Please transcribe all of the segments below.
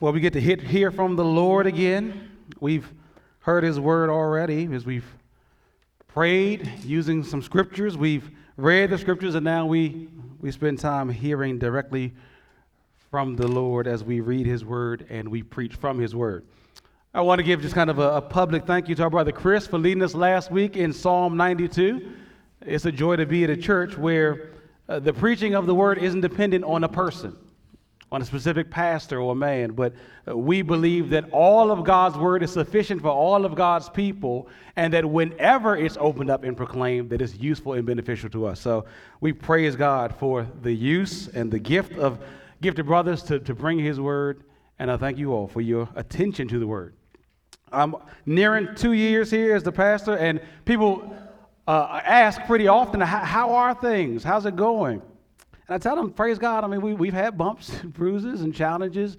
Well, we get to hit, hear from the Lord again. We've heard his word already as we've prayed using some scriptures. We've read the scriptures, and now we, we spend time hearing directly from the Lord as we read his word and we preach from his word. I want to give just kind of a, a public thank you to our brother Chris for leading us last week in Psalm 92. It's a joy to be at a church where uh, the preaching of the word isn't dependent on a person on a specific pastor or man, but uh, we believe that all of God's word is sufficient for all of God's people, and that whenever it's opened up and proclaimed, that it's useful and beneficial to us. So we praise God for the use and the gift of gifted brothers to, to bring his word, and I thank you all for your attention to the word. I'm nearing two years here as the pastor, and people uh, ask pretty often, how are things? How's it going? And I tell them, praise God. I mean, we, we've had bumps, and bruises, and challenges,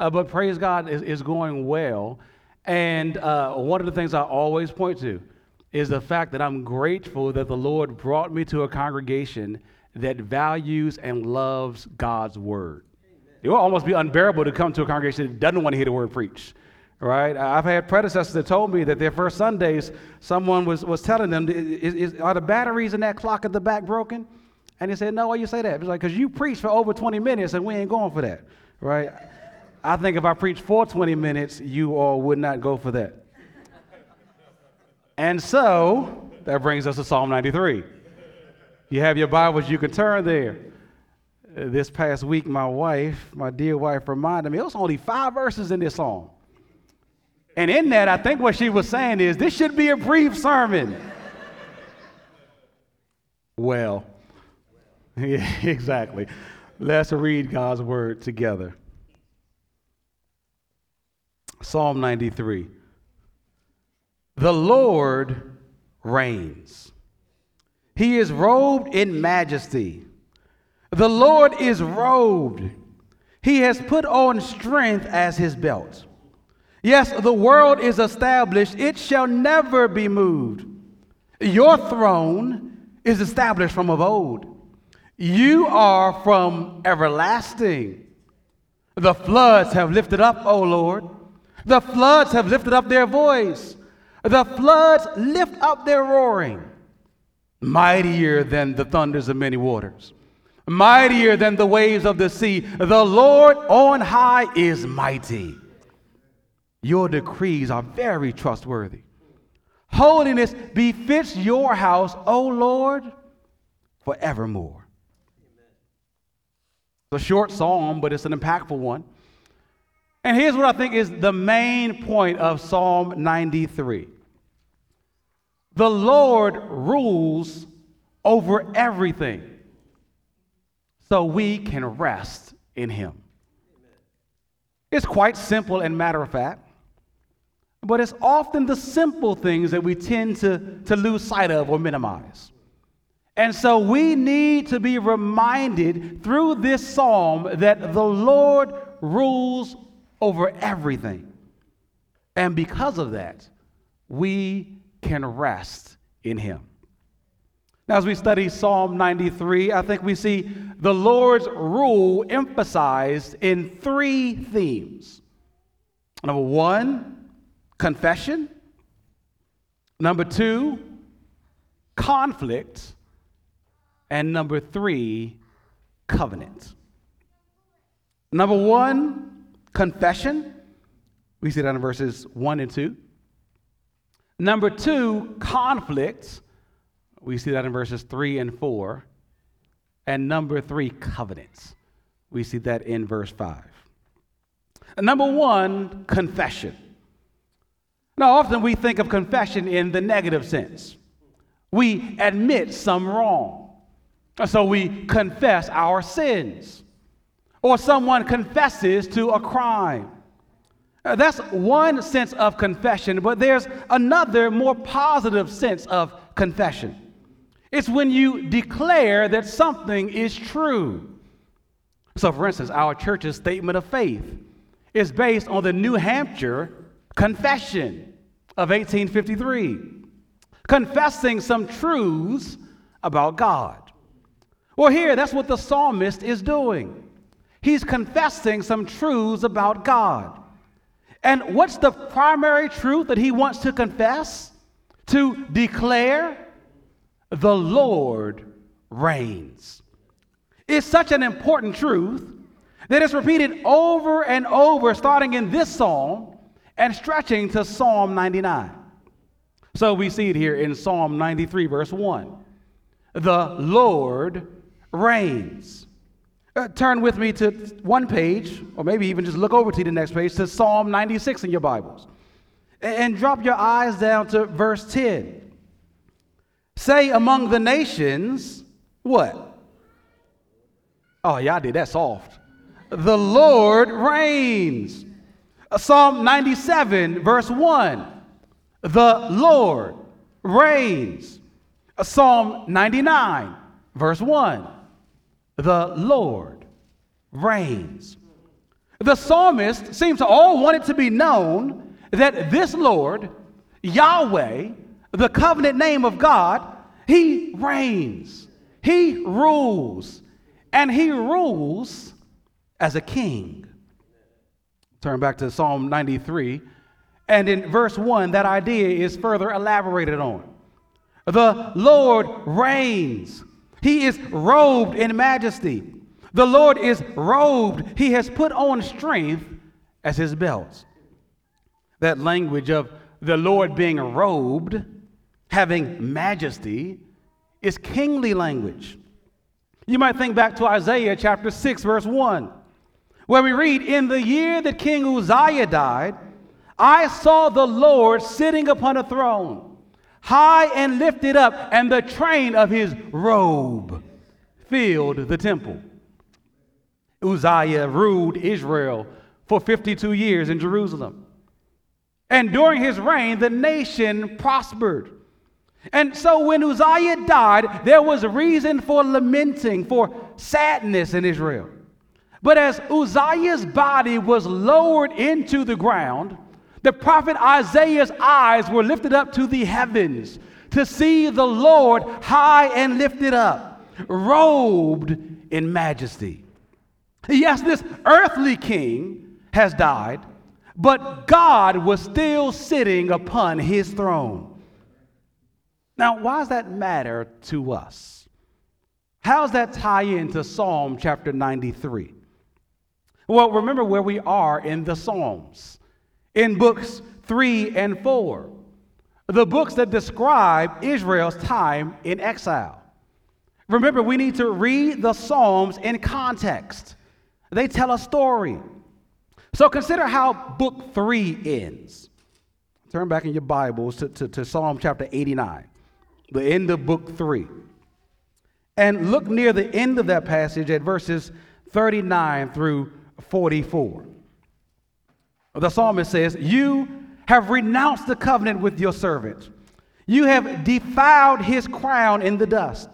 uh, but praise God is, is going well. And uh, one of the things I always point to is the fact that I'm grateful that the Lord brought me to a congregation that values and loves God's word. Amen. It will almost be unbearable to come to a congregation that doesn't want to hear the word preached. Right? I've had predecessors that told me that their first Sundays, someone was, was telling them, is, is, Are the batteries in that clock at the back broken? And he said, No, why you say that? He's like, Because you preached for over 20 minutes and we ain't going for that, right? I think if I preached for 20 minutes, you all would not go for that. and so that brings us to Psalm 93. You have your Bibles, you can turn there. This past week, my wife, my dear wife, reminded me it was only five verses in this psalm. And in that, I think what she was saying is this should be a brief sermon. well, Yeah, exactly. Let's read God's word together. Psalm 93. The Lord reigns. He is robed in majesty. The Lord is robed. He has put on strength as his belt. Yes, the world is established, it shall never be moved. Your throne is established from of old. You are from everlasting. The floods have lifted up, O Lord. The floods have lifted up their voice. The floods lift up their roaring. Mightier than the thunders of many waters, mightier than the waves of the sea. The Lord on high is mighty. Your decrees are very trustworthy. Holiness befits your house, O Lord, forevermore. It's a short psalm, but it's an impactful one. And here's what I think is the main point of Psalm 93 The Lord rules over everything, so we can rest in Him. It's quite simple and matter of fact, but it's often the simple things that we tend to, to lose sight of or minimize. And so we need to be reminded through this psalm that the Lord rules over everything. And because of that, we can rest in Him. Now, as we study Psalm 93, I think we see the Lord's rule emphasized in three themes. Number one, confession. Number two, conflict. And number three, covenant. Number one, confession. We see that in verses one and two. Number two, conflict. We see that in verses three and four. And number three, covenants. We see that in verse five. Number one, confession. Now, often we think of confession in the negative sense. We admit some wrong. So we confess our sins. Or someone confesses to a crime. Uh, that's one sense of confession, but there's another more positive sense of confession. It's when you declare that something is true. So, for instance, our church's statement of faith is based on the New Hampshire Confession of 1853, confessing some truths about God. Well, here, that's what the psalmist is doing. he's confessing some truths about God. And what's the primary truth that he wants to confess? To declare the Lord reigns. It's such an important truth that it's repeated over and over, starting in this psalm and stretching to Psalm 99. So we see it here in Psalm 93, verse 1. The Lord reigns. Uh, turn with me to one page, or maybe even just look over to the next page, to Psalm 96 in your Bibles. And, and drop your eyes down to verse 10. Say among the nations, what? Oh, y'all did that soft. The Lord reigns. Psalm 97, verse 1. The Lord reigns. Psalm 99, verse 1 the Lord reigns. The psalmist seems to all want it to be known that this Lord, Yahweh, the covenant name of God, he reigns, he rules, and he rules as a king. Turn back to Psalm 93, and in verse 1, that idea is further elaborated on. The Lord reigns. He is robed in majesty. The Lord is robed. He has put on strength as his belt. That language of the Lord being robed, having majesty, is kingly language. You might think back to Isaiah chapter 6, verse 1, where we read, In the year that King Uzziah died, I saw the Lord sitting upon a throne high and lifted up, and the train of his robe filled the temple. Uzziah ruled Israel for 52 years in Jerusalem. And during his reign, the nation prospered. And so when Uzziah died, there was reason for lamenting, for sadness in Israel. But as Uzziah's body was lowered into the ground, the prophet Isaiah's eyes were lifted up to the heavens to see the Lord high and lifted up, robed in majesty. Yes, this earthly king has died, but God was still sitting upon his throne. Now, why does that matter to us? How does that tie into Psalm chapter 93? Well, remember where we are in the Psalms in books three and four, the books that describe Israel's time in exile. Remember, we need to read the Psalms in context, they tell a story. So consider how book three ends. Turn back in your Bibles to, to, to Psalm chapter 89, the end of book three. And look near the end of that passage at verses 39 through 44. The psalmist says, You have renounced the covenant with your servant. You have defiled his crown in the dust.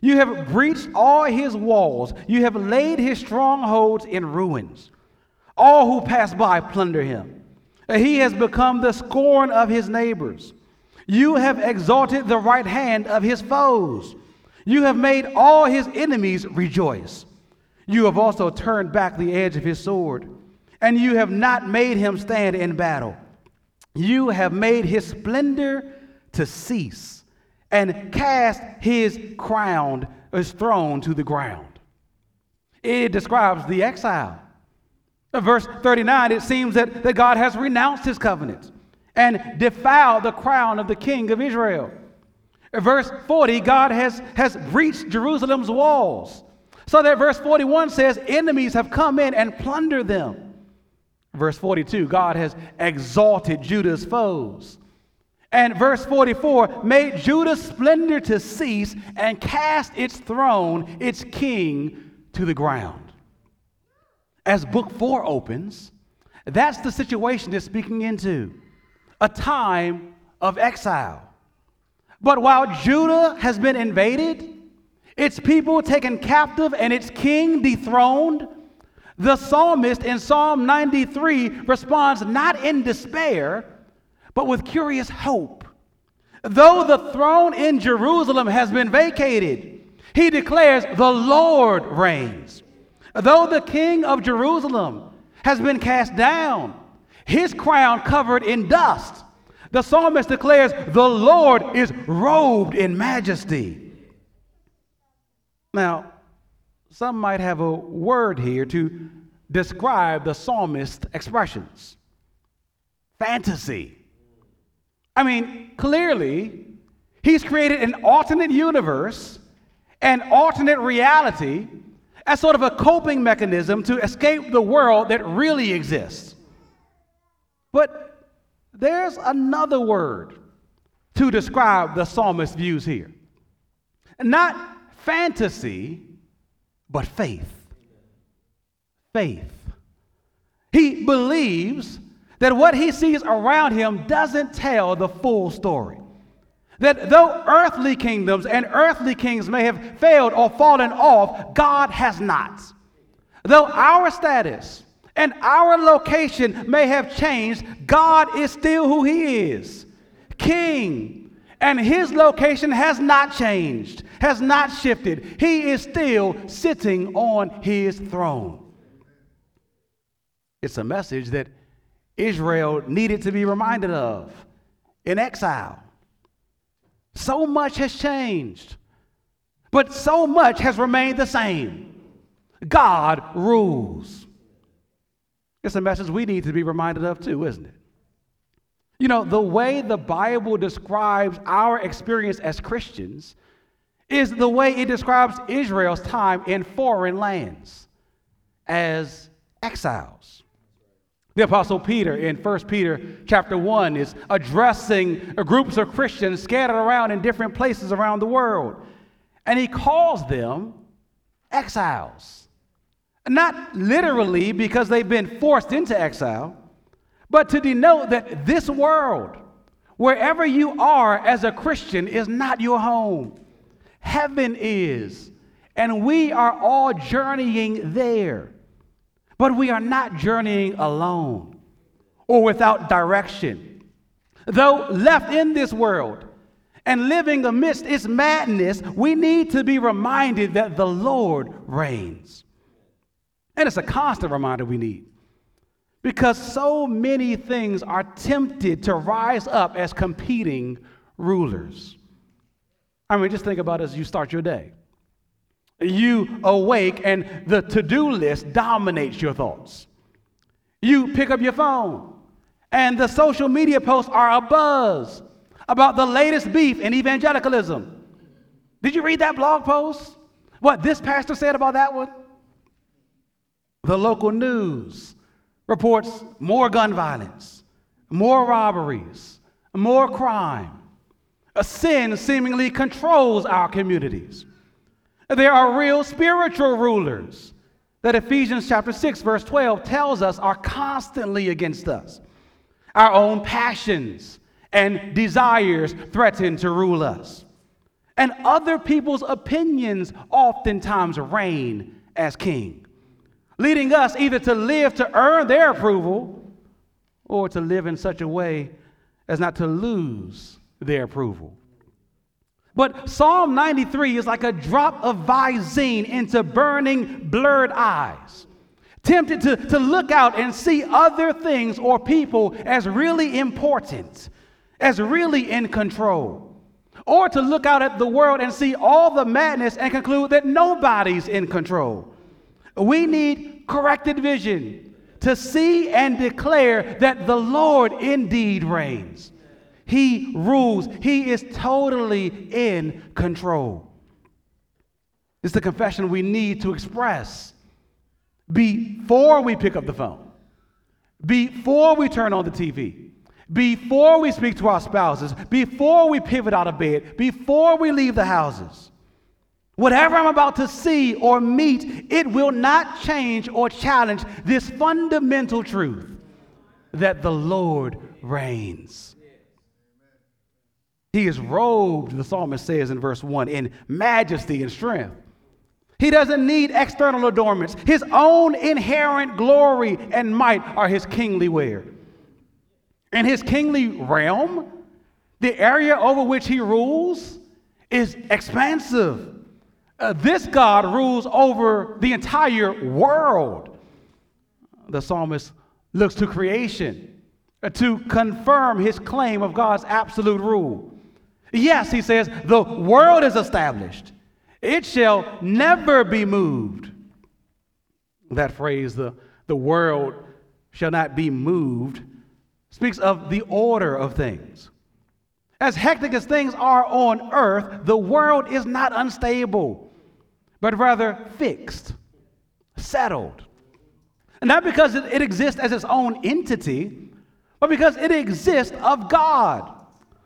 You have breached all his walls. You have laid his strongholds in ruins. All who pass by plunder him. He has become the scorn of his neighbors. You have exalted the right hand of his foes. You have made all his enemies rejoice. You have also turned back the edge of his sword and you have not made him stand in battle. You have made his splendor to cease and cast his crown, his throne to the ground. It describes the exile. verse 39, it seems that, that God has renounced his covenant and defiled the crown of the king of Israel. verse 40, God has, has breached Jerusalem's walls. So that verse 41 says, enemies have come in and plundered them. Verse 42 God has exalted Judah's foes. And verse 44 made Judah's splendor to cease and cast its throne, its king, to the ground. As book four opens, that's the situation it's speaking into a time of exile. But while Judah has been invaded, its people taken captive, and its king dethroned, the psalmist in Psalm 93 responds not in despair, but with curious hope. Though the throne in Jerusalem has been vacated, he declares, The Lord reigns. Though the king of Jerusalem has been cast down, his crown covered in dust, the psalmist declares, The Lord is robed in majesty. Now, some might have a word here to describe the psalmist's expressions fantasy. I mean, clearly, he's created an alternate universe, an alternate reality, as sort of a coping mechanism to escape the world that really exists. But there's another word to describe the psalmist's views here. Not fantasy, but faith. Faith. He believes that what he sees around him doesn't tell the full story. That though earthly kingdoms and earthly kings may have failed or fallen off, God has not. Though our status and our location may have changed, God is still who He is King. And His location has not changed, has not shifted. He is still sitting on His throne. It's a message that Israel needed to be reminded of in exile. So much has changed, but so much has remained the same. God rules. It's a message we need to be reminded of too, isn't it? You know, the way the Bible describes our experience as Christians is the way it describes Israel's time in foreign lands as exiles. The apostle Peter in 1 Peter chapter 1 is addressing groups of Christians scattered around in different places around the world. And he calls them exiles. Not literally because they've been forced into exile, but to denote that this world, wherever you are as a Christian, is not your home. Heaven is. And we are all journeying there. But we are not journeying alone or without direction. Though left in this world and living amidst its madness, we need to be reminded that the Lord reigns. And it's a constant reminder we need because so many things are tempted to rise up as competing rulers. I mean, just think about as you start your day. You awake and the to do list dominates your thoughts. You pick up your phone and the social media posts are a buzz about the latest beef in evangelicalism. Did you read that blog post? What this pastor said about that one? The local news reports more gun violence, more robberies, more crime. A sin seemingly controls our communities. There are real spiritual rulers that Ephesians chapter 6 verse 12 tells us are constantly against us. Our own passions and desires threaten to rule us. And other people's opinions oftentimes reign as king, leading us either to live to earn their approval or to live in such a way as not to lose their approval. But Psalm 93 is like a drop of Visine into burning, blurred eyes. Tempted to, to look out and see other things or people as really important, as really in control. Or to look out at the world and see all the madness and conclude that nobody's in control. We need corrected vision to see and declare that the Lord indeed reigns. He rules. He is totally in control. It's the confession we need to express before we pick up the phone, before we turn on the TV, before we speak to our spouses, before we pivot out of bed, before we leave the houses. Whatever I'm about to see or meet, it will not change or challenge this fundamental truth that the Lord reigns. He is robed, the psalmist says in verse 1, in majesty and strength. He doesn't need external adornments. His own inherent glory and might are his kingly wear. And his kingly realm, the area over which he rules is expansive. Uh, this God rules over the entire world. The psalmist looks to creation uh, to confirm his claim of God's absolute rule. Yes, he says, the world is established, it shall never be moved. That phrase, the, the world shall not be moved, speaks of the order of things. As hectic as things are on earth, the world is not unstable, but rather fixed, settled. And not because it, exists as its own entity, but because it exists of God,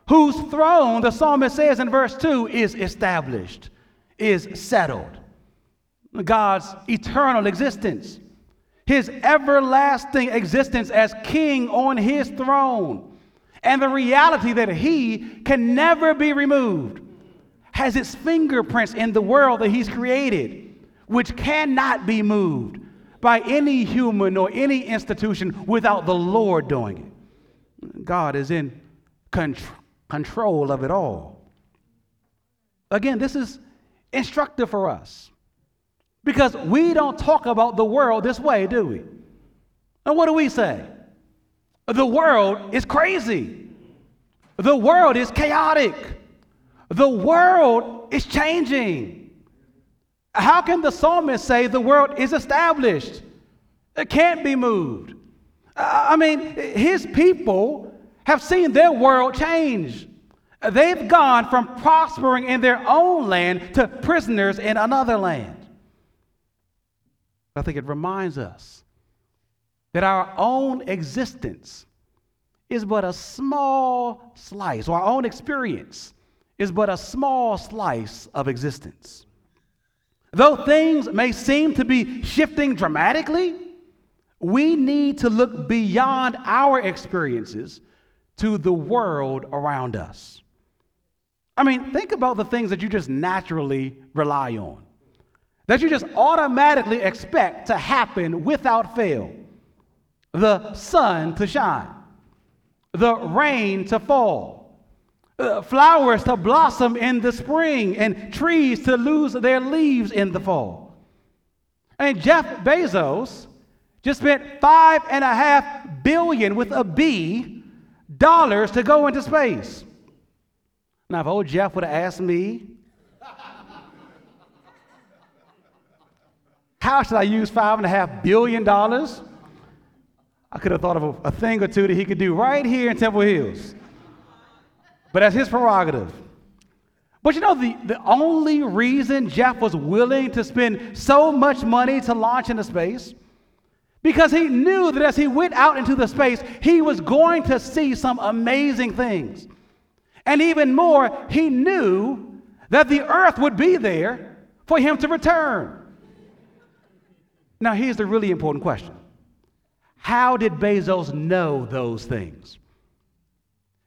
whose throne, the psalmist says in verse 2, is established, is settled. God's eternal existence, his everlasting existence as king on his throne, and the reality that he can never be removed has its fingerprints in the world that he's created, which cannot be moved by any human or any institution without the Lord doing it. God is in control of it all. Again, this is instructive for us because we don't talk about the world this way, do we? And what do we say? The world is crazy. The world is chaotic. The world is changing. How can the psalmist say the world is established? It can't be moved. I mean, his people have seen their world change. They've gone from prospering in their own land to prisoners in another land. I think it reminds us that our own existence is but a small slice, or our own experience is but a small slice of existence. Though things may seem to be shifting dramatically, we need to look beyond our experiences to the world around us. I mean, think about the things that you just naturally rely on, that you just automatically expect to happen without fail the sun to shine, the rain to fall, uh, flowers to blossom in the spring, and trees to lose their leaves in the fall. And Jeff Bezos just spent five and a half billion with a B dollars to go into space. Now, if old Jeff would have asked me, how should I use five and a half billion dollars? I could have thought of a, a, thing or two that he could do right here in Temple Hills. But that's his prerogative. But you know, the, the only reason Jeff was willing to spend so much money to launch into space, because he knew that as he went out into the space, he was going to see some amazing things. And even more, he knew that the earth would be there for him to return. Now, here's the really important question how did Bezos know those things?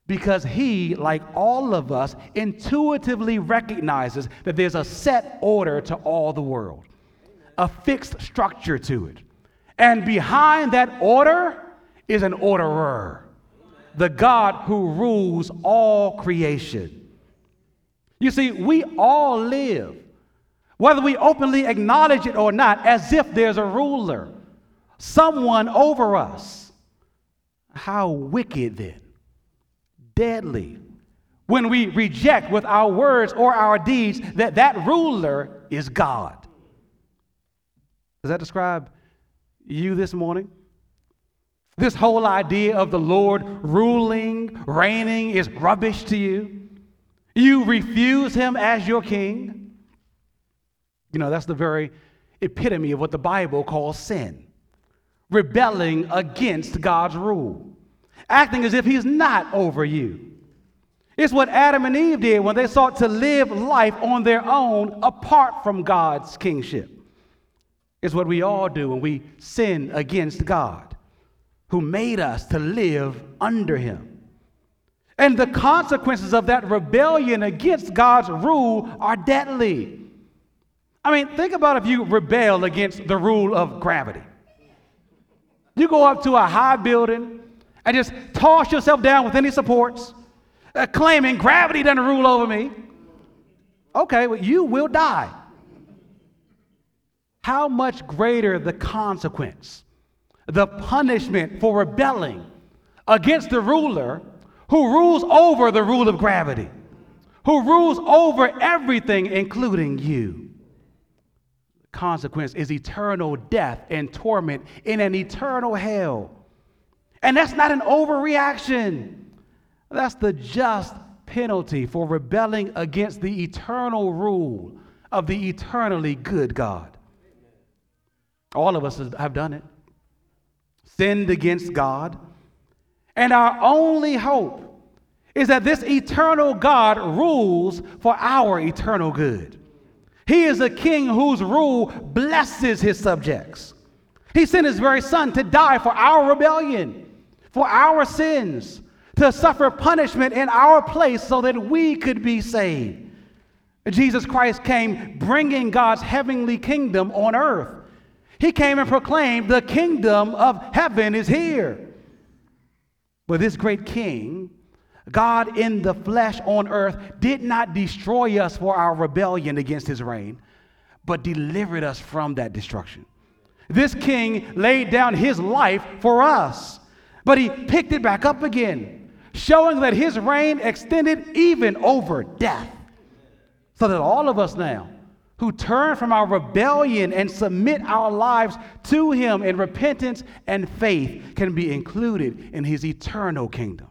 Because he, like all of us, intuitively recognizes that there's a set order to all the world, a fixed structure to it. And behind that order is an orderer, the God who rules all creation. You see, we all live, whether we openly acknowledge it or not, as if there's a ruler someone over us. How wicked then, deadly, when we reject with our words or our deeds that that ruler is God. Does that describe you this morning? This whole idea of the Lord ruling, reigning is rubbish to you. You refuse him as your king. You know, that's the very epitome of what the Bible calls sin rebelling against God's rule, acting as if He's not over you. It's what Adam and Eve did when they sought to live life on their own apart from God's kingship. It's what we all do when we sin against God, who made us to live under Him. And the consequences of that rebellion against God's rule are deadly. I mean, think about if you rebel against the rule of gravity. You go up to a high building and just toss yourself down with any supports, uh, claiming gravity doesn't rule over me. Okay, well, you will die. how much greater the consequence, the punishment for rebelling against the ruler who rules over the rule of gravity, who rules over everything, including you. Consequence is eternal death and torment in an eternal hell. And that's not an overreaction. That's the just penalty for rebelling against the eternal rule of the eternally good God. All of us have done it, sinned against God. And our only hope is that this eternal God rules for our eternal good. He is a king whose rule blesses his subjects. He sent his very son to die for our rebellion, for our sins, to suffer punishment in our place so that we could be saved. Jesus Christ came bringing God's heavenly kingdom on earth. He came and proclaimed, The kingdom of heaven is here. But this great king, God in the flesh on earth, did not destroy us for our rebellion against his reign, but delivered us from that destruction. This king laid down his life for us, but he picked it back up again, showing that his reign extended even over death. So that all of us now who turn from our rebellion and submit our lives to him in repentance and faith can be included in his eternal kingdom.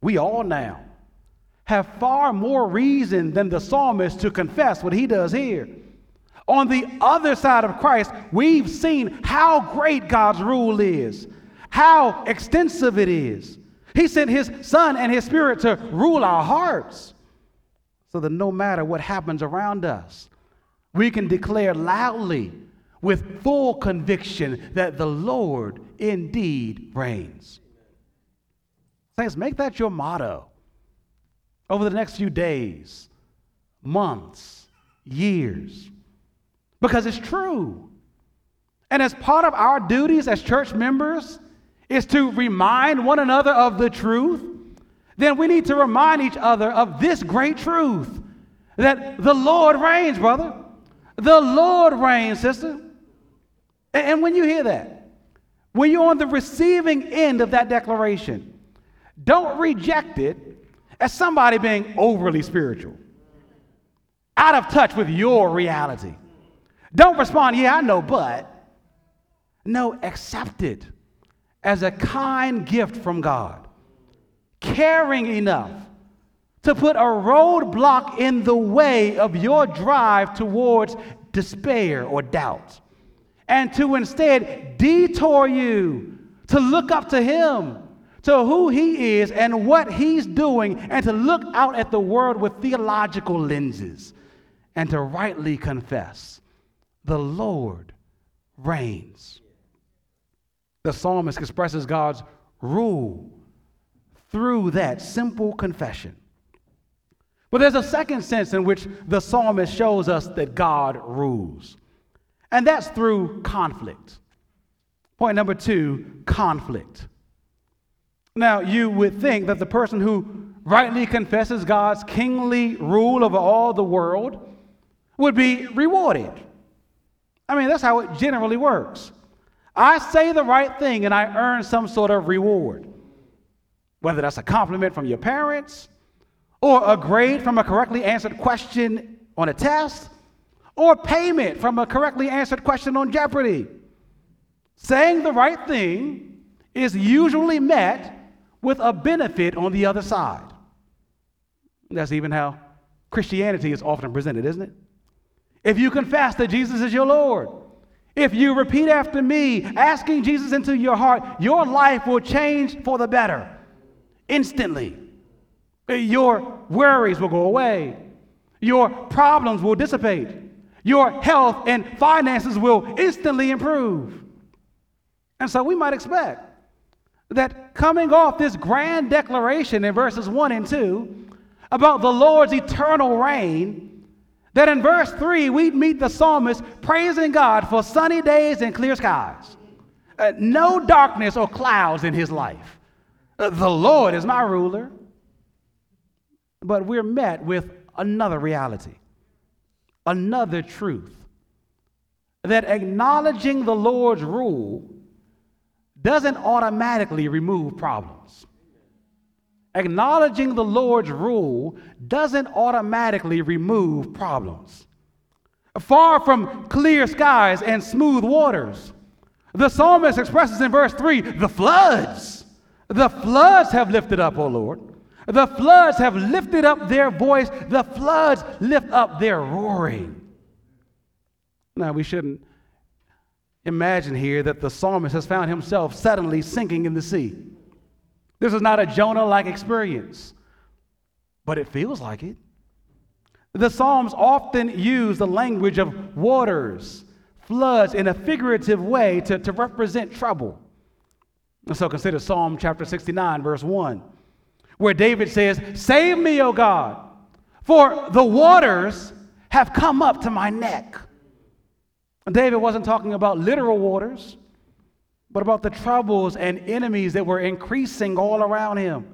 We all now have far more reason than the psalmist to confess what he does here. On the other side of Christ, we've seen how great God's rule is, how extensive it is. He sent his son and his spirit to rule our hearts so that no matter what happens around us, we can declare loudly with full conviction that the Lord indeed reigns. Make that your motto over the next few days, months, years, because it's true. And as part of our duties as church members is to remind one another of the truth, then we need to remind each other of this great truth that the Lord reigns, brother. The Lord reigns, sister. And when you hear that, when you're on the receiving end of that declaration, don't reject it as somebody being overly spiritual, out of touch with your reality. Don't respond, yeah, I know, but. No, accept it as a kind gift from God caring enough to put a roadblock in the way of your drive towards despair or doubt, and to instead detour you to look up to Him, to who He is and what He's doing, and to look out at the world with theological lenses and to rightly confess the Lord reigns. The psalmist expresses God's rule through that simple confession. But there's a second sense in which the psalmist shows us that God rules, and that's through conflict. Point number two conflict. Now, you would think that the person who rightly confesses God's kingly rule over all the world would be rewarded. I mean, that's how it generally works. I say the right thing and I earn some sort of reward whether that's a compliment from your parents, or a grade from a correctly answered question on a test, or payment from a correctly answered question on Jeopardy. Saying the right thing is usually met with a benefit on the other side. That's even how Christianity is often presented, isn't it? If you confess that Jesus is your Lord, if you repeat after me, asking Jesus into your heart, your life will change for the better instantly. Your worries will go away. Your problems will dissipate. Your health and finances will instantly improve. And so we might expect that coming off this grand declaration in verses 1 and 2 about the Lord's eternal reign, that in verse 3 we meet the psalmist praising God for sunny days and clear skies, uh, no darkness or clouds in his life. Uh, the Lord is my ruler. But we're met with another reality, another truth, that acknowledging the Lord's rule doesn't automatically remove problems. Acknowledging the Lord's rule doesn't automatically remove problems. Far from clear skies and smooth waters, the psalmist expresses in verse 3 the floods. The floods have lifted up, O Lord. The floods have lifted up their voice. The floods lift up their roaring. Now, we shouldn't imagine here that the psalmist has found himself suddenly sinking in the sea. This is not a Jonah like experience, but it feels like it. The Psalms often use the language of waters, floods in a figurative way to, to represent trouble. And so consider Psalm chapter 69, verse 1, where David says, Save me, O God, for the waters have come up to my neck. David wasn't talking about literal waters, but about the troubles and enemies that were increasing all around him.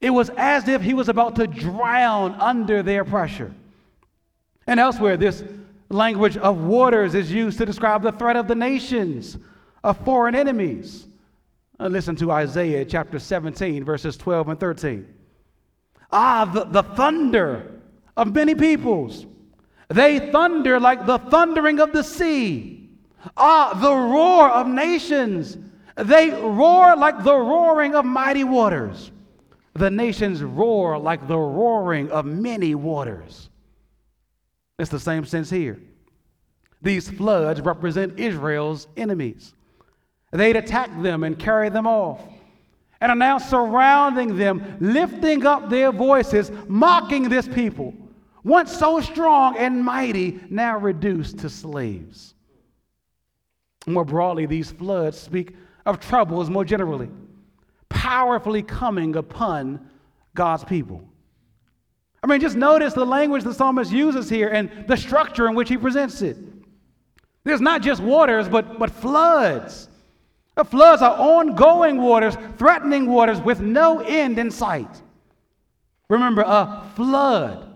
It was as if he was about to drown under their pressure. And elsewhere, this language of waters is used to describe the threat of the nations, of foreign enemies. Uh, listen to Isaiah chapter 17, verses 12 and 13. Ah, the, the thunder of many peoples they thunder like the thundering of the sea. Ah, the roar of nations. They roar like the roaring of mighty waters. The nations roar like the roaring of many waters. It's the same sense here. These floods represent Israel's enemies. They'd attack them and carry them off, and are now surrounding them, lifting up their voices, mocking this people once so strong and mighty, now reduced to slaves. More broadly, these floods speak of troubles more generally, powerfully coming upon God's people. I mean, just notice the language the psalmist uses here and the structure in which he presents it. There's not just waters, but, but floods. The floods are ongoing waters, threatening waters with no end in sight. Remember, a flood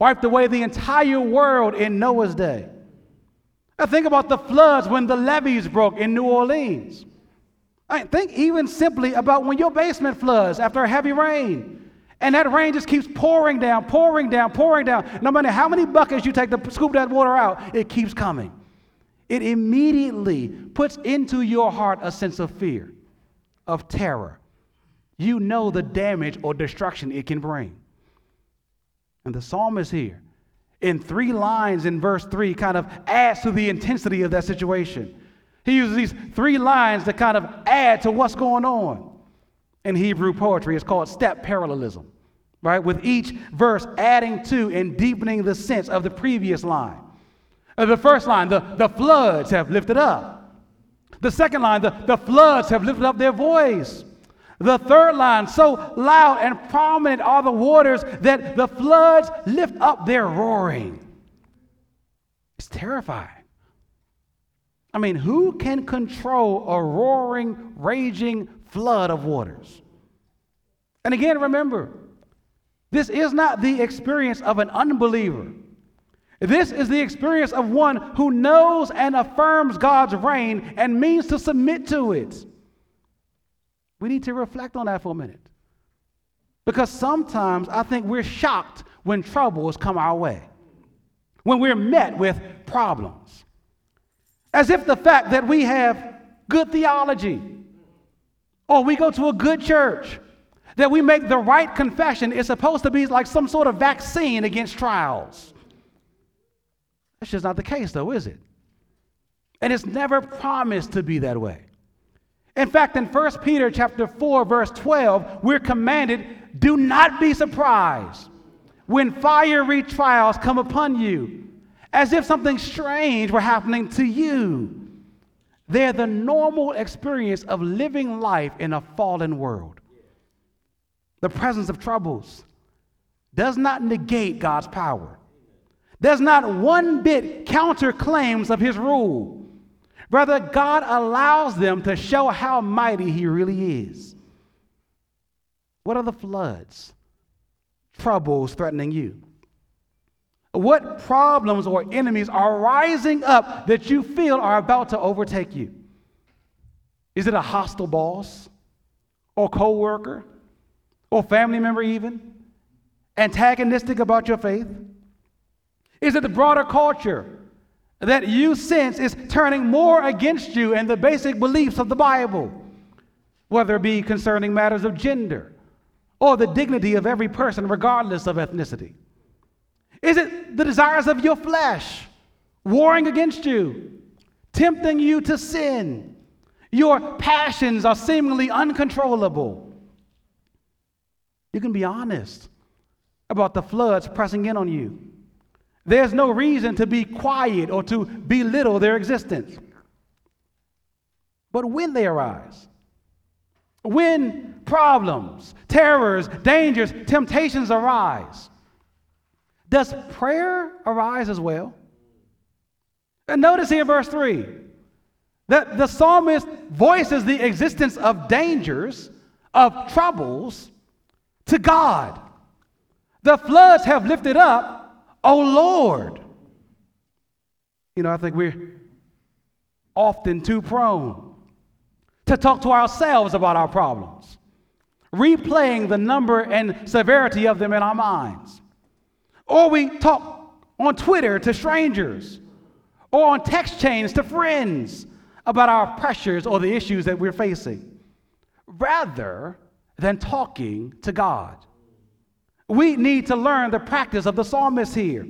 wiped away the entire world in Noah's day. Now think about the floods when the levees broke in New Orleans. I think even simply about when your basement floods after a heavy rain. And that rain just keeps pouring down, pouring down, pouring down. No matter how many buckets you take to scoop that water out, it keeps coming. It immediately puts into your heart a sense of fear, of terror. You know the damage or destruction it can bring. And the psalmist here, in three lines in verse 3, kind of adds to the intensity of that situation. He uses these three lines to kind of add to what's going on. In Hebrew poetry, it's called step parallelism, right? With each verse adding to and deepening the sense of the previous line. Uh, the first line, the, the floods have lifted up. The second line, the, the floods have lifted up their voice. The third line, so loud and prominent are the waters that the floods lift up their roaring. It's terrifying. I mean, who can control a roaring, raging flood of waters? And again, remember, this is not the experience of an unbeliever. This is the experience of one who knows and affirms God's reign and means to submit to it. We need to reflect on that for a minute. Because sometimes I think we're shocked when troubles come our way, when we're met with problems. As if the fact that we have good theology, or we go to a good church, that we make the right confession is supposed to be like some sort of vaccine against trials. That's just not the case, though, is it? And it's never promised to be that way. In fact, in 1 Peter chapter 4, verse 12, we're commanded, do not be surprised when fiery trials come upon you, as if something strange were happening to you. They're the normal experience of living life in a fallen world. The presence of troubles does not negate God's power, does not one bit counter claims of his rule. Brother, God allows them to show how mighty He really is. What are the floods, troubles threatening you? What problems or enemies are rising up that you feel are about to overtake you? Is it a hostile boss or coworker or family member even? Antagonistic about your faith? Is it the broader culture that you sense is turning more against you and the basic beliefs of the Bible, whether it be concerning matters of gender or the dignity of every person, regardless of ethnicity? Is it the desires of your flesh warring against you, tempting you to sin? Your passions are seemingly uncontrollable. You can be honest about the floods pressing in on you. There's no reason to be quiet or to belittle their existence. But when they arise, when problems, terrors, dangers, temptations arise, does prayer arise as well? And notice here verse 3 that the psalmist voices the existence of dangers, of troubles to God. The floods have lifted up, O Lord. You know, I think we're often too prone to talk to ourselves about our problems, replaying the number and severity of them in our minds. Or we talk on Twitter to strangers, or on text chains to friends about our pressures or the issues that we're facing, rather than talking to God. We need to learn the practice of the psalmist here,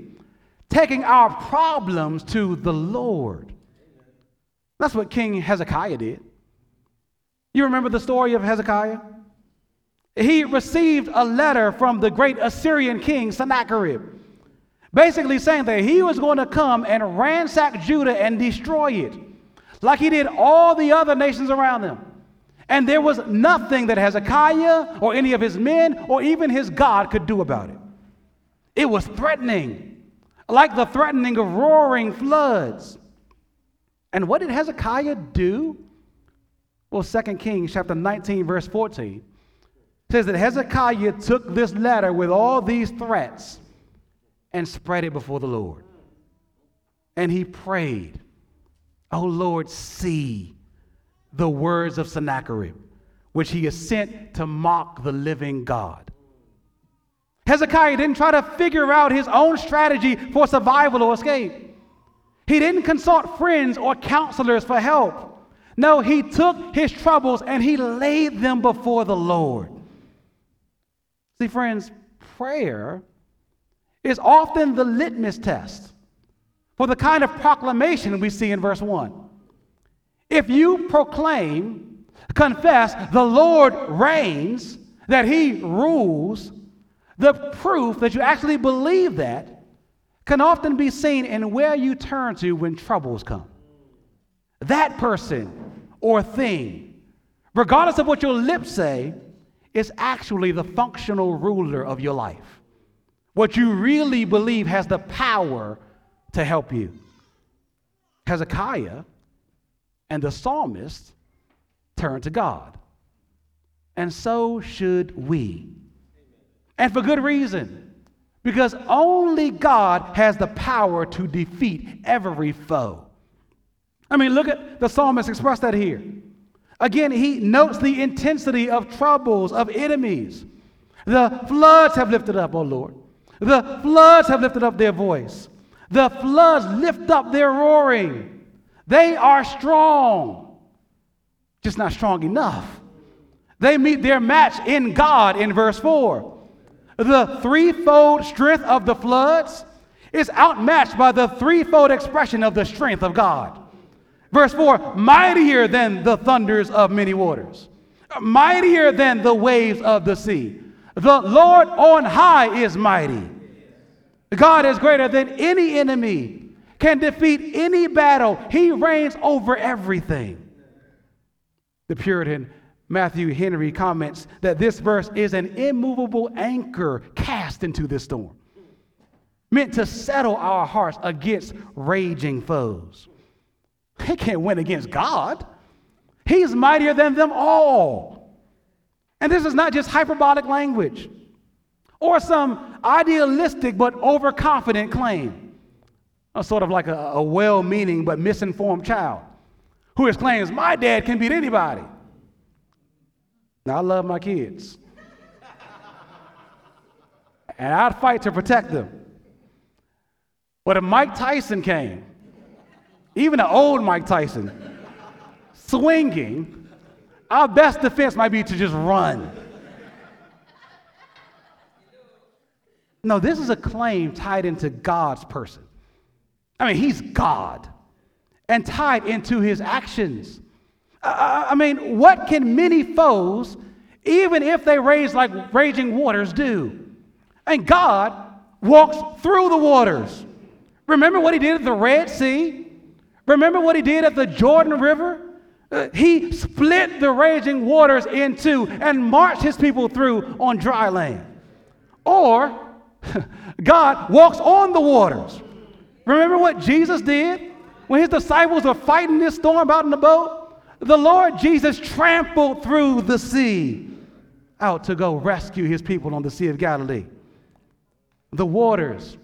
taking our problems to the Lord. That's what King Hezekiah did. You remember the story of Hezekiah? He received a letter from the great Assyrian king Sennacherib, basically saying that he was going to come and ransack Judah and destroy it, like he did all the other nations around them. And there was nothing that Hezekiah or any of his men or even his God could do about it. It was threatening, like the threatening of roaring floods. And what did Hezekiah do? Well, 2 Kings chapter 19, verse 14 says that Hezekiah took this letter with all these threats and spread it before the Lord. And he prayed, Oh Lord, see the words of Sennacherib, which he has sent to mock the living God. Hezekiah didn't try to figure out his own strategy for survival or escape. He didn't consult friends or counselors for help. No, he took his troubles and he laid them before the Lord. See, friends, prayer is often the litmus test for the kind of proclamation we see in verse 1. If you proclaim, confess, the Lord reigns, that he rules, the proof that you actually believe that can often be seen in where you turn to when troubles come. That person or thing, regardless of what your lips say, is actually the functional ruler of your life. What you really believe has the power to help you. Hezekiah and the psalmist turned to God. And so should we. And for good reason. Because only God has the power to defeat every foe. I mean, look at the psalmist express that here. Again, he notes the intensity of troubles, of enemies. The floods have lifted up, O Lord. The floods have lifted up their voice. The floods lift up their roaring. They are strong, just not strong enough. They meet their match in God in verse 4. The threefold strength of the floods is outmatched by the threefold expression of the strength of God. Verse 4 mightier than the thunders of many waters, mightier than the waves of the sea. The Lord on high is mighty. God is greater than any enemy can defeat any battle. He reigns over everything. The Puritan Matthew Henry comments that this verse is an immovable anchor cast into the storm, meant to settle our hearts against raging foes. They can't win against God, He's mightier than them all. And this is not just hyperbolic language. or some idealistic but overconfident claim, a sort of like a, a well meaning but misinformed child who exclaims, My dad can beat anybody. Now, I love my kids, and I'd fight to protect them. But if Mike Tyson came, even the old Mike Tyson, swinging, our best defense might be to just run. No, this is a claim tied into God's person. I mean, he's God and tied into his actions. Uh, I mean, what can many foes, even if they rage like raging waters, do? And God walks through the waters. Remember what he did at the Red Sea? Remember what he did at the Jordan River? Uh, he split the raging waters in two and marched his people through on dry land. Or God walks on the waters. Remember what Jesus did when his disciples were fighting this storm out in the boat? The Lord Jesus trampled through the sea out to go rescue his people on the Sea of Galilee. The waters,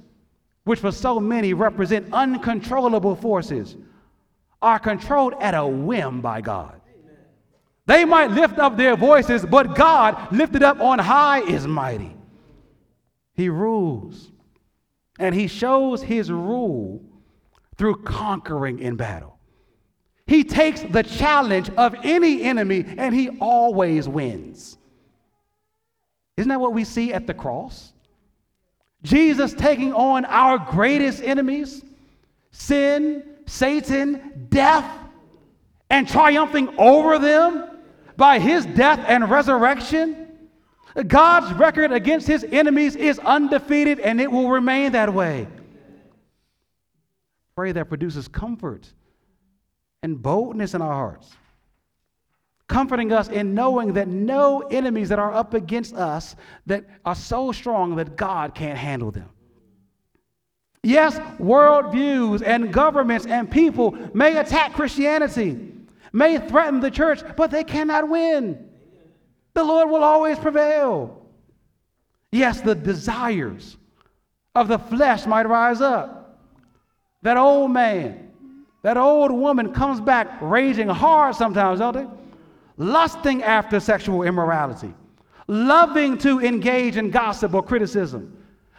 which for so many represent uncontrollable forces, are controlled at a whim by God. They might lift up their voices, but God lifted up on high is mighty. He rules, and He shows His rule through conquering in battle. He takes the challenge of any enemy and He always wins. Isn't that what we see at the cross? Jesus taking on our greatest enemies sin, Satan, death, and triumphing over them by his death and resurrection. God's record against his enemies is undefeated and it will remain that way. Pray that produces comfort and boldness in our hearts, comforting us in knowing that no enemies that are up against us that are so strong that God can't handle them. Yes, worldviews and governments and people may attack Christianity, may threaten the church, but they cannot win. The Lord will always prevail. Yes, the desires of the flesh might rise up. That old man, that old woman comes back raging hard sometimes, don't they? Lusting after sexual immorality, loving to engage in gossip or criticism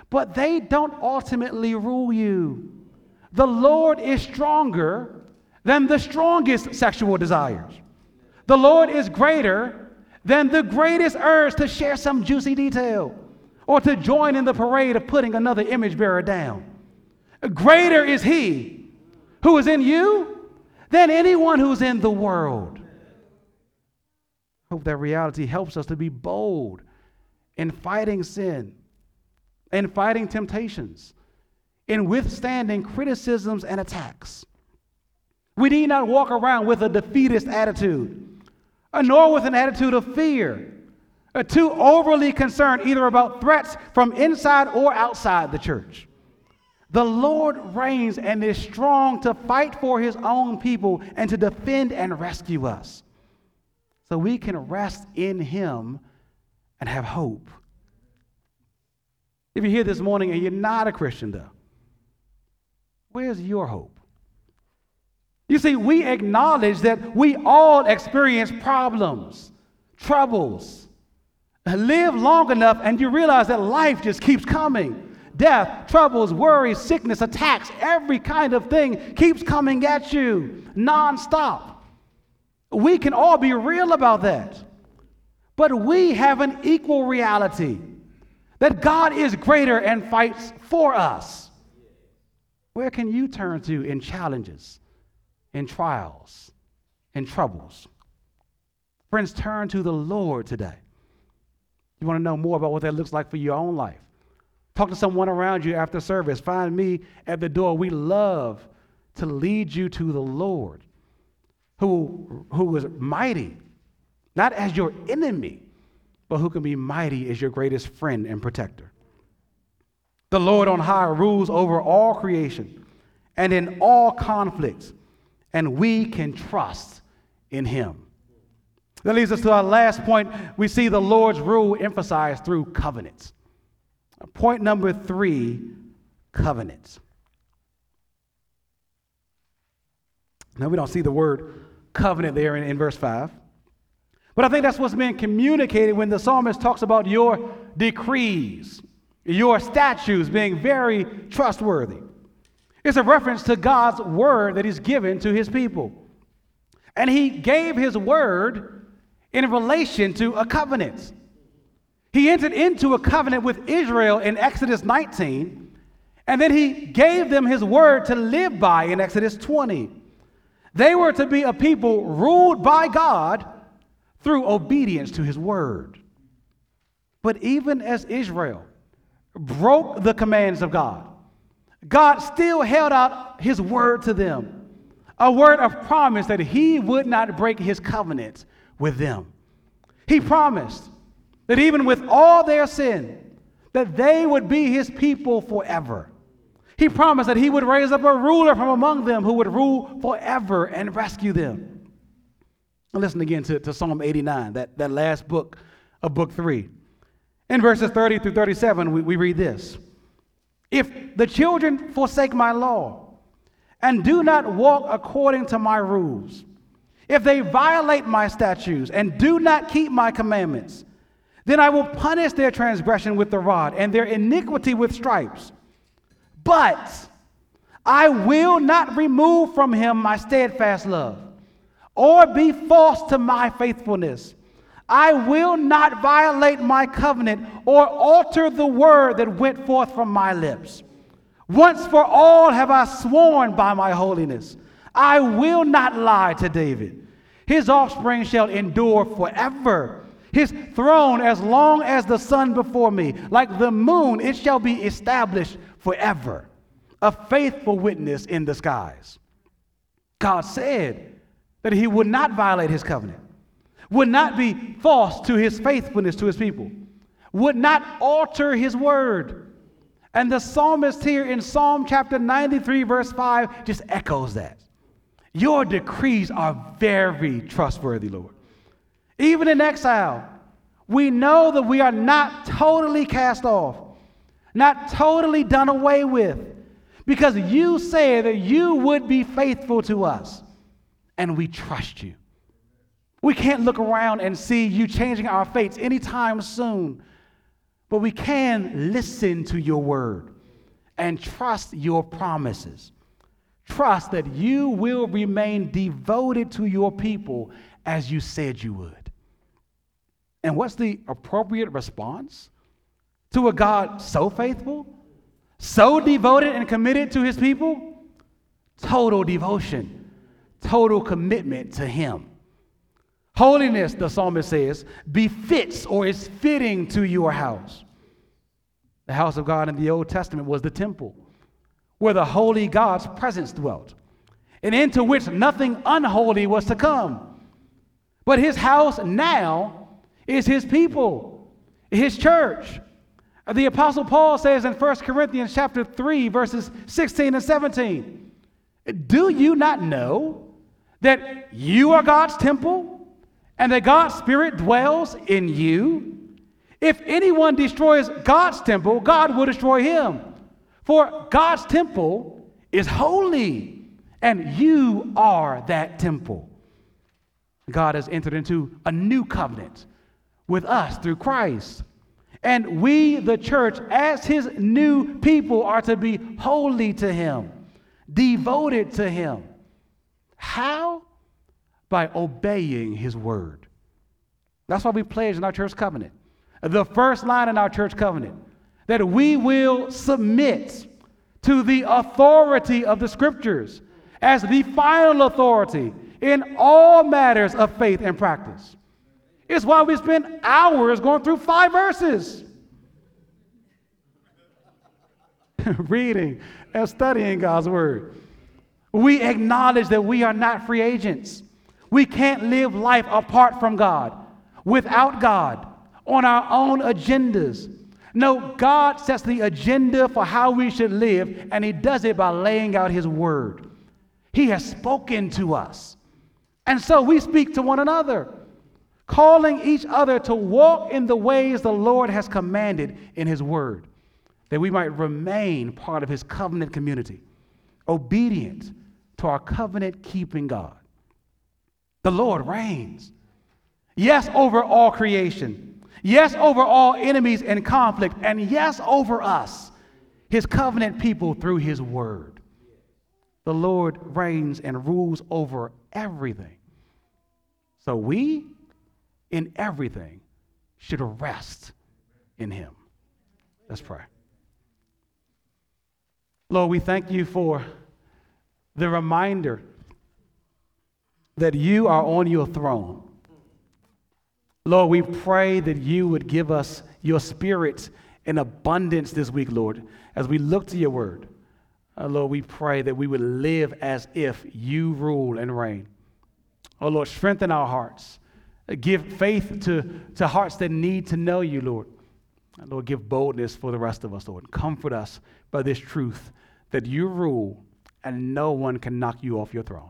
but they don't ultimately rule you. The Lord is stronger than the strongest sexual desires. The Lord is greater than the greatest urge to share some juicy detail or to join in the parade of putting another image bearer down. Greater is He who is in you than anyone who's in the world. Hope that reality helps us to be bold in fighting sin in fighting temptations, in withstanding criticisms and attacks. We need not walk around with a defeatist attitude, nor with an attitude of fear, too overly concerned either about threats from inside or outside the church. The Lord reigns and is strong to fight for his own people and to defend and rescue us. So we can rest in him and have hope. If you're here this morning and you're not a Christian, though, where's your hope? You see, we acknowledge that we all experience problems, troubles. Live long enough and you realize that life just keeps coming. Death, troubles, worries, sickness, attacks, every kind of thing keeps coming at you nonstop. We can all be real about that. But we have an equal reality that God is greater and fights for us. Where can you turn to in challenges, in trials, in troubles? Friends, turn to the Lord today. You want to know more about what that looks like for your own life? Talk to someone around you after service. Find me at the door. We love to lead you to the Lord, who, who is mighty, not as your enemy, but who can be mighty as your greatest friend and protector. The Lord on high rules over all creation and in all conflicts, and we can trust in him. That leads us to our last point. We see the Lord's rule emphasized through covenants. Point number three covenants. Now, we don't see the word covenant there in, in verse 5. But I think that's what's being communicated when the psalmist talks about your decrees, your statutes being very trustworthy. It's a reference to God's word that He's given to His people. And He gave His word in relation to a covenant. He entered into a covenant with Israel in Exodus 19, and then He gave them His word to live by in Exodus 20. They were to be a people ruled by God through obedience to his word. But even as Israel broke the commands of God, God still held out his word to them, a word of promise that he would not break his covenant with them. He promised that even with all their sin, that they would be his people forever. He promised that he would raise up a ruler from among them who would rule forever and rescue them. And listen again to, to Psalm 89, that, that last book of book three. In verses 30 through 37, we, we read this If the children forsake my law and do not walk according to my rules, if they violate my statutes and do not keep my commandments, then I will punish their transgression with the rod and their iniquity with stripes. But I will not remove from him my steadfast love, or be false to my faithfulness. I will not violate my covenant or alter the word that went forth from my lips. Once for all have I sworn by my holiness. I will not lie to David. His offspring shall endure forever. His throne as long as the sun before me. Like the moon, it shall be established forever, a faithful witness in the skies. God said that he would not violate his covenant, would not be false to his faithfulness to his people, would not alter his word. And the psalmist here in Psalm chapter 93, verse 5, just echoes that. Your decrees are very trustworthy, Lord. Even in exile, we know that we are not totally cast off not totally done away with, because you say that you would be faithful to us, and we trust you. We can't look around and see you changing our fates anytime soon, but we can listen to your word and trust your promises. Trust that you will remain devoted to your people as you said you would. And what's the appropriate response? to a God so faithful, so devoted and committed to his people? Total devotion, total commitment to him. Holiness, the psalmist says, befits or is fitting to your house. The house of God in the Old Testament was the temple where the holy God's presence dwelt and into which nothing unholy was to come. But his house now is his people, his church. The Apostle Paul says in 1 Corinthians chapter 3, verses 16 and 17, Do you not know that you are God's temple and that God's Spirit dwells in you? If anyone destroys God's temple, God will destroy him. For God's temple is holy, and you are that temple. God has entered into a new covenant with us through Christ. And we, the church, as his new people, are to be holy to him, devoted to him. How? By obeying his word. That's why we pledge in our church covenant. The first line in our church covenant that we will submit to the authority of the scriptures as the final authority in all matters of faith and practice. It's why we spend hours going through five verses, reading and studying God's Word. We acknowledge that we are not free agents. We can't live life apart from God, without God, on our own agendas. No, God sets the agenda for how we should live, and He does it by laying out His Word. He has spoken to us. And so we speak to one another calling each other to walk in the ways the Lord has commanded in His Word. that we might remain part of his covenant community, obedient to our covenant keeping God. The Lord reigns. Yes, over all creation. Yes, over all enemies and conflict. And yes, over us, his covenant people, through his word. The Lord reigns and rules over everything. So we, in everything, should rest in him. Let's pray. Lord, we thank you for the reminder that you are on your throne. Lord, we pray that you would give us your spirit in abundance this week, Lord, as we look to your word. Uh, Lord, we pray that we would live as if you rule and reign. Oh, Lord, strengthen our hearts. Uh, give faith to, to hearts that need to know you, Lord. And Lord, give boldness for the rest of us, Lord. Comfort us by this truth that you rule and no one can knock you off your throne.